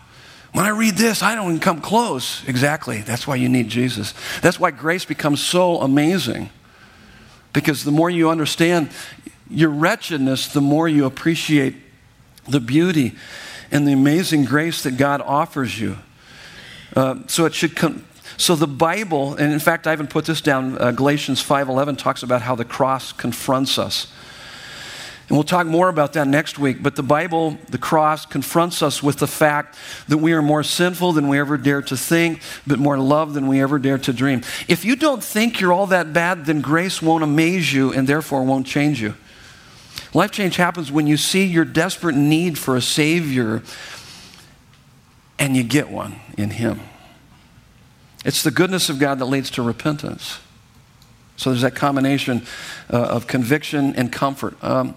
When I read this, I don't even come close. Exactly. That's why you need Jesus. That's why grace becomes so amazing. Because the more you understand your wretchedness, the more you appreciate the beauty and the amazing grace that God offers you. Uh, so it should come. So the Bible, and in fact, I even put this down. Uh, Galatians 5:11 talks about how the cross confronts us. And we'll talk more about that next week. But the Bible, the cross, confronts us with the fact that we are more sinful than we ever dare to think, but more loved than we ever dare to dream. If you don't think you're all that bad, then grace won't amaze you and therefore won't change you. Life change happens when you see your desperate need for a Savior and you get one in Him. It's the goodness of God that leads to repentance. So there's that combination uh, of conviction and comfort. Um,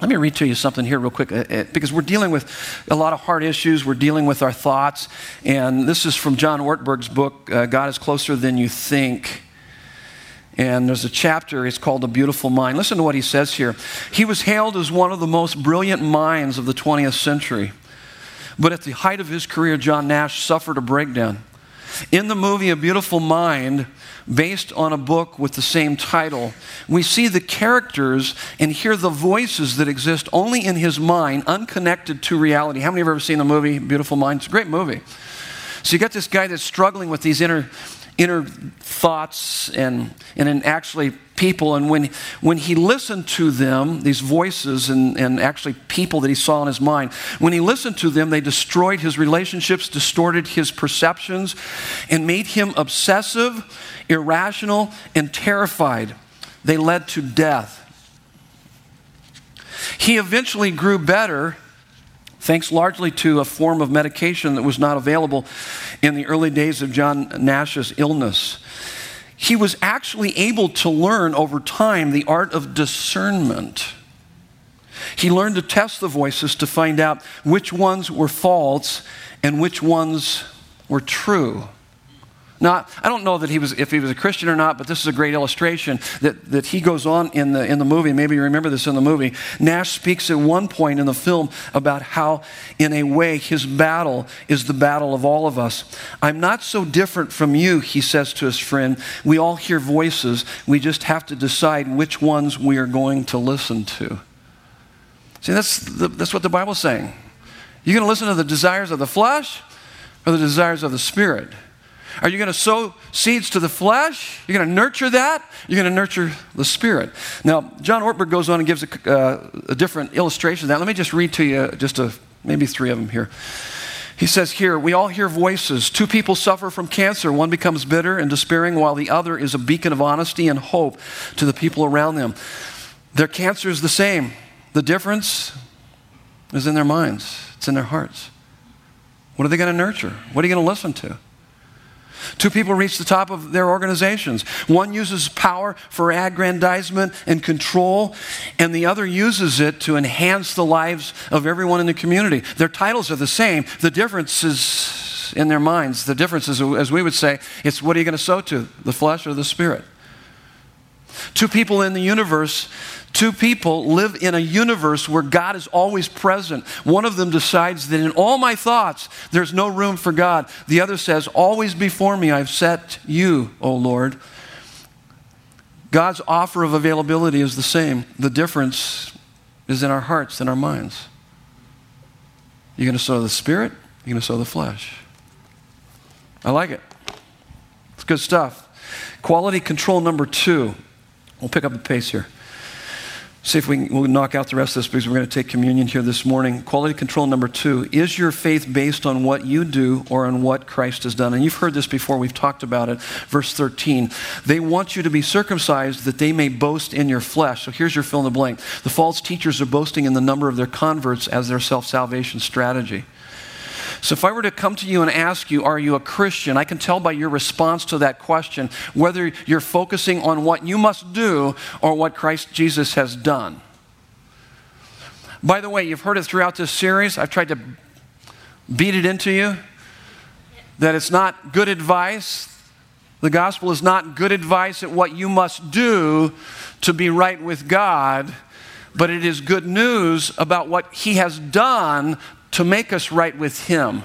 let me read to you something here, real quick, uh, uh, because we're dealing with a lot of hard issues. We're dealing with our thoughts. And this is from John Ortberg's book, uh, God is Closer Than You Think. And there's a chapter, it's called A Beautiful Mind. Listen to what he says here. He was hailed as one of the most brilliant minds of the 20th century. But at the height of his career, John Nash suffered a breakdown. In the movie A Beautiful Mind, based on a book with the same title, we see the characters and hear the voices that exist only in his mind, unconnected to reality. How many of you have ever seen the movie Beautiful Mind? It's a great movie. So you got this guy that's struggling with these inner inner thoughts and, and actually people. And when, when he listened to them, these voices and, and actually people that he saw in his mind, when he listened to them, they destroyed his relationships, distorted his perceptions, and made him obsessive, irrational, and terrified. They led to death. He eventually grew better thanks largely to a form of medication that was not available in the early days of John Nash's illness. He was actually able to learn over time the art of discernment. He learned to test the voices to find out which ones were false and which ones were true. Now, I don't know that he was, if he was a Christian or not, but this is a great illustration that, that he goes on in the, in the movie. Maybe you remember this in the movie. Nash speaks at one point in the film about how, in a way, his battle is the battle of all of us. I'm not so different from you, he says to his friend. We all hear voices. We just have to decide which ones we are going to listen to. See, that's, the, that's what the Bible's saying. You're going to listen to the desires of the flesh or the desires of the spirit? Are you going to sow seeds to the flesh? You're going to nurture that? You're going to nurture the spirit. Now, John Ortberg goes on and gives a, uh, a different illustration of that. Let me just read to you just a, maybe three of them here. He says here, we all hear voices. Two people suffer from cancer. One becomes bitter and despairing, while the other is a beacon of honesty and hope to the people around them. Their cancer is the same. The difference is in their minds, it's in their hearts. What are they going to nurture? What are you going to listen to? Two people reach the top of their organizations. One uses power for aggrandizement and control, and the other uses it to enhance the lives of everyone in the community. Their titles are the same. The difference is in their minds. The difference is, as we would say, it's what are you going to sow to, the flesh or the spirit? Two people in the universe Two people live in a universe where God is always present. One of them decides that in all my thoughts, there's no room for God. The other says, Always before me, I've set you, O Lord. God's offer of availability is the same. The difference is in our hearts and our minds. You're going to sow the spirit, you're going to sow the flesh. I like it. It's good stuff. Quality control number two. We'll pick up the pace here. See if we can, we'll knock out the rest of this because we're going to take communion here this morning. Quality control number two is your faith based on what you do or on what Christ has done? And you've heard this before, we've talked about it. Verse 13 they want you to be circumcised that they may boast in your flesh. So here's your fill in the blank. The false teachers are boasting in the number of their converts as their self salvation strategy. So, if I were to come to you and ask you, Are you a Christian? I can tell by your response to that question whether you're focusing on what you must do or what Christ Jesus has done. By the way, you've heard it throughout this series. I've tried to beat it into you that it's not good advice. The gospel is not good advice at what you must do to be right with God, but it is good news about what He has done to make us right with Him.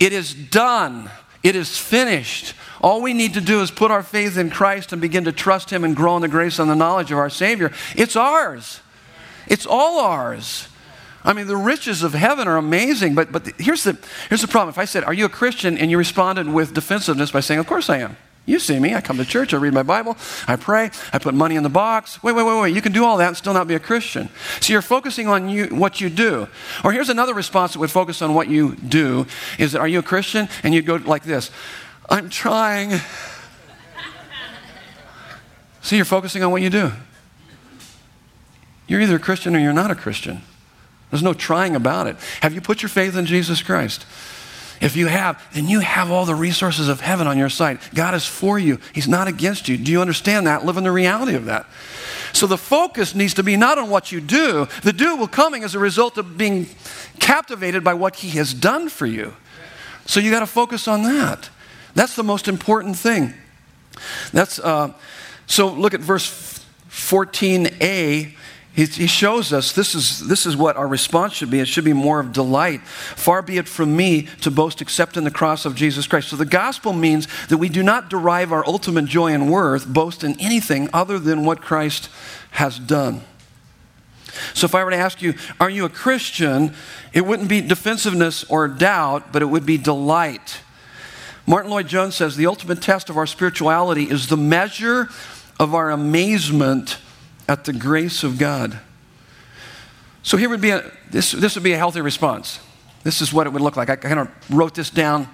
It is done, it is finished. All we need to do is put our faith in Christ and begin to trust Him and grow in the grace and the knowledge of our Savior. It's ours, it's all ours. I mean, the riches of heaven are amazing, but, but here's, the, here's the problem. If I said, Are you a Christian? and you responded with defensiveness by saying, Of course I am. You see me. I come to church. I read my Bible. I pray. I put money in the box. Wait, wait, wait, wait. You can do all that and still not be a Christian. So you're focusing on you, what you do. Or here's another response that would focus on what you do is that, Are you a Christian? And you'd go like this I'm trying. See, you're focusing on what you do. You're either a Christian or you're not a Christian. There's no trying about it. Have you put your faith in Jesus Christ? If you have, then you have all the resources of heaven on your side. God is for you, He's not against you. Do you understand that? Live in the reality of that. So the focus needs to be not on what you do, the do will coming as a result of being captivated by what He has done for you. So you got to focus on that. That's the most important thing. That's uh, so. Look at verse 14a he, he, shows us this is, this is what our response should be. It should be more of delight. Far be it from me to boast except in the cross of Jesus Christ. So the gospel means that we do not derive our ultimate joy and worth, boast in anything other than what Christ has done. So if I were to ask you, are you a Christian? It wouldn't be defensiveness or doubt, but it would be delight. Martyn Lloyd-Jones says the ultimate test of our spirituality is the measure of our amazement at the grace of God. So here would be a, this, this would be a healthy response. This is what it would look like. I kind of wrote this down,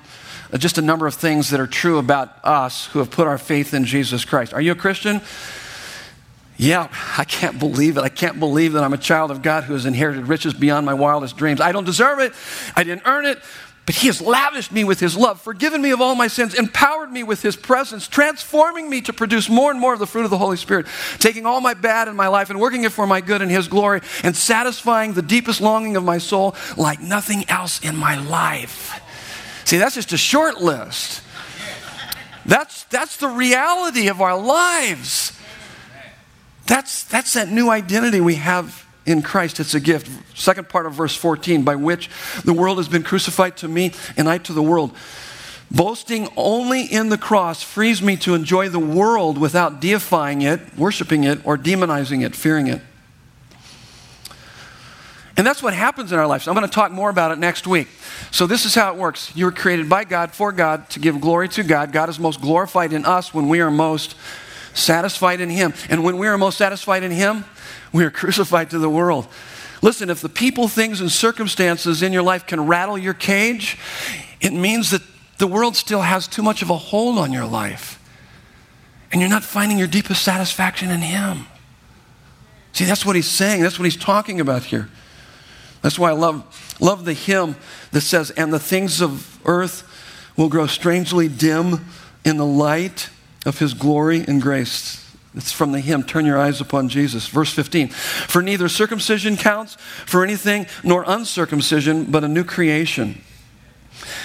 uh, just a number of things that are true about us who have put our faith in Jesus Christ. Are you a Christian? Yeah, I can't believe it. I can't believe that I'm a child of God who has inherited riches beyond my wildest dreams. I don't deserve it. I didn't earn it, but He has lavished me with His love, forgiven me of all my sins, empowered me with His presence, transforming me to produce more and more of the fruit of the Holy Spirit, taking all my bad in my life and working it for my good and His glory, and satisfying the deepest longing of my soul like nothing else in my life. See, that's just a short list. That's, that's the reality of our lives. That's, that's that new identity we have in Christ, it's a gift. Second part of verse 14, by which the world has been crucified to me and I to the world. Boasting only in the cross frees me to enjoy the world without deifying it, worshiping it, or demonizing it, fearing it. And that's what happens in our lives. I'm going to talk more about it next week. So, this is how it works. You were created by God, for God, to give glory to God. God is most glorified in us when we are most satisfied in Him. And when we are most satisfied in Him, we are crucified to the world. Listen, if the people, things, and circumstances in your life can rattle your cage, it means that the world still has too much of a hold on your life. And you're not finding your deepest satisfaction in Him. See, that's what he's saying. That's what he's talking about here. That's why I love, love the hymn that says, And the things of earth will grow strangely dim in the light of his glory and grace. It's from the hymn, Turn Your Eyes Upon Jesus. Verse 15. For neither circumcision counts for anything, nor uncircumcision, but a new creation.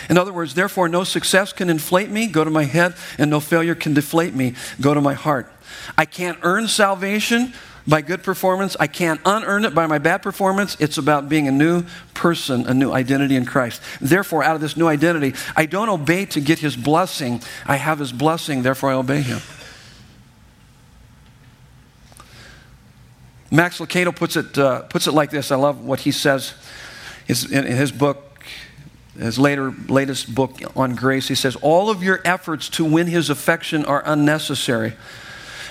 In other words, therefore, no success can inflate me, go to my head, and no failure can deflate me, go to my heart. I can't earn salvation by good performance. I can't unearn it by my bad performance. It's about being a new person, a new identity in Christ. Therefore, out of this new identity, I don't obey to get his blessing. I have his blessing, therefore I obey him. Max Lucado puts it, uh, puts it like this. I love what he says in, in his book, his later, latest book on grace. He says, All of your efforts to win his affection are unnecessary.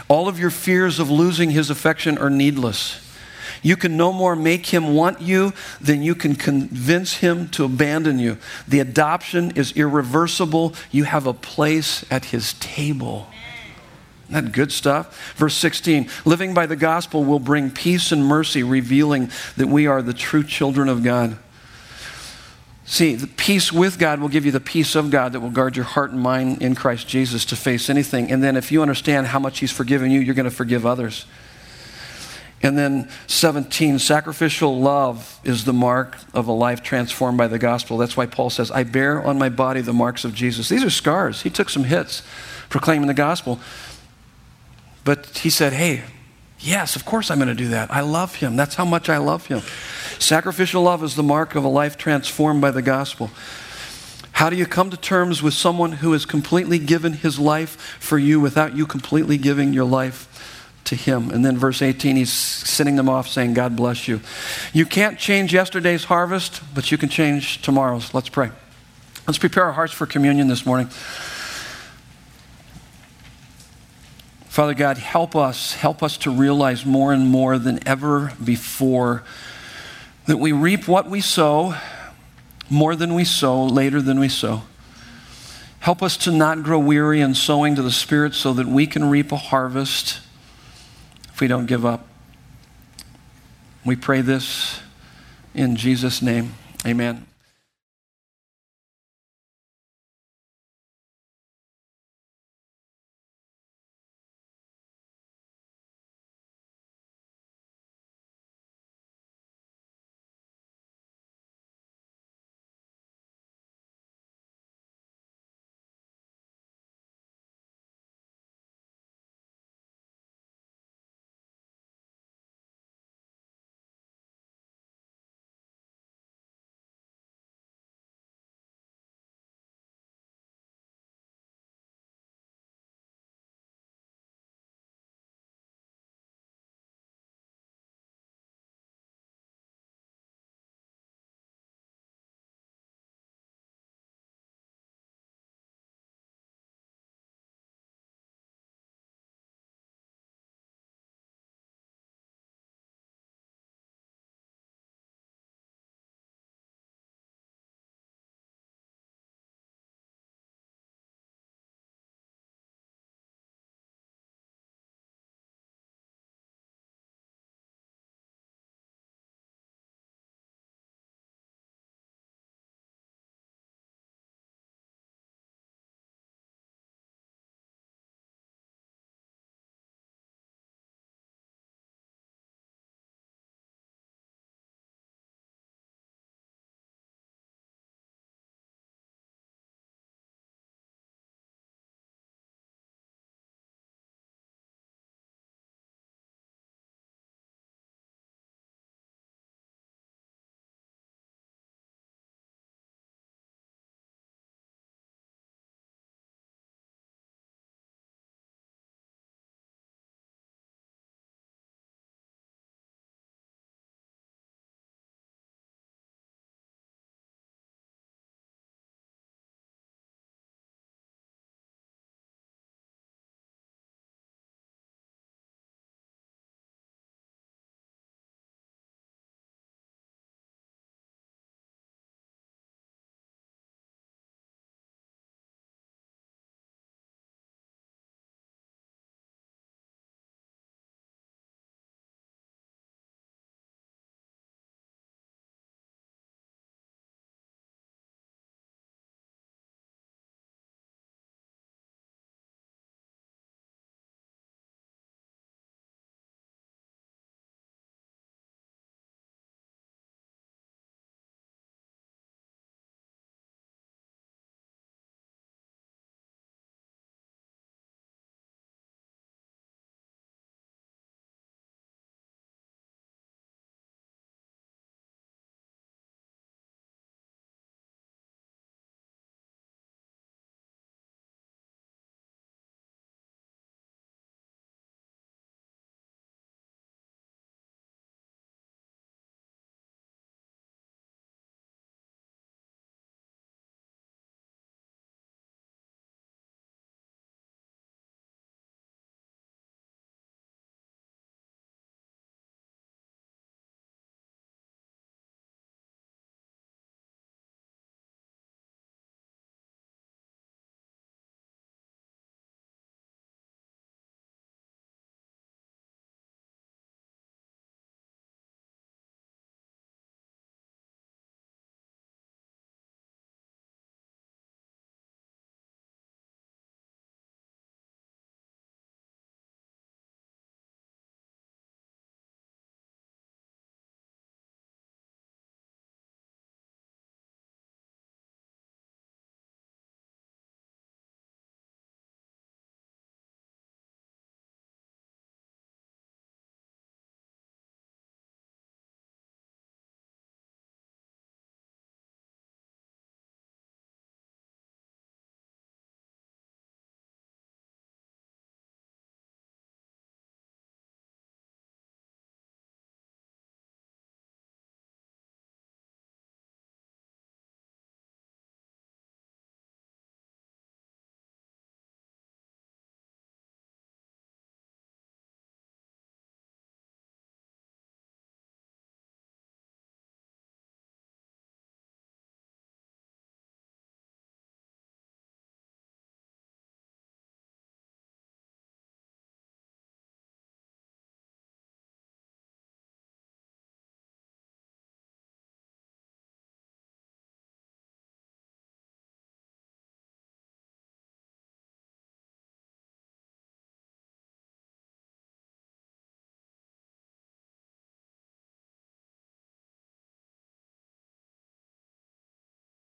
All of your fears of losing his affection are needless. You can no more make him want you than you can convince him to abandon you. The adoption is irreversible. You have a place at his table. That good stuff? Verse 16 living by the gospel will bring peace and mercy, revealing that we are the true children of God. See, the peace with God will give you the peace of God that will guard your heart and mind in Christ Jesus to face anything. And then if you understand how much He's forgiven you, you're going to forgive others. And then 17, sacrificial love is the mark of a life transformed by the gospel. That's why Paul says, I bear on my body the marks of Jesus. These are scars. He took some hits proclaiming the gospel. But he said, Hey, yes, of course I'm going to do that. I love him. That's how much I love him. Sacrificial love is the mark of a life transformed by the gospel. How do you come to terms with someone who has completely given his life for you without you completely giving your life to him? And then verse 18, he's sending them off saying, God bless you. You can't change yesterday's harvest, but you can change tomorrow's. Let's pray. Let's prepare our hearts for communion this morning. Father God, help us, help us to realize more and more than ever before that we reap what we sow, more than we sow, later than we sow. Help us to not grow weary in sowing to the Spirit so that we can reap a harvest if we don't give up. We pray this in Jesus' name. Amen.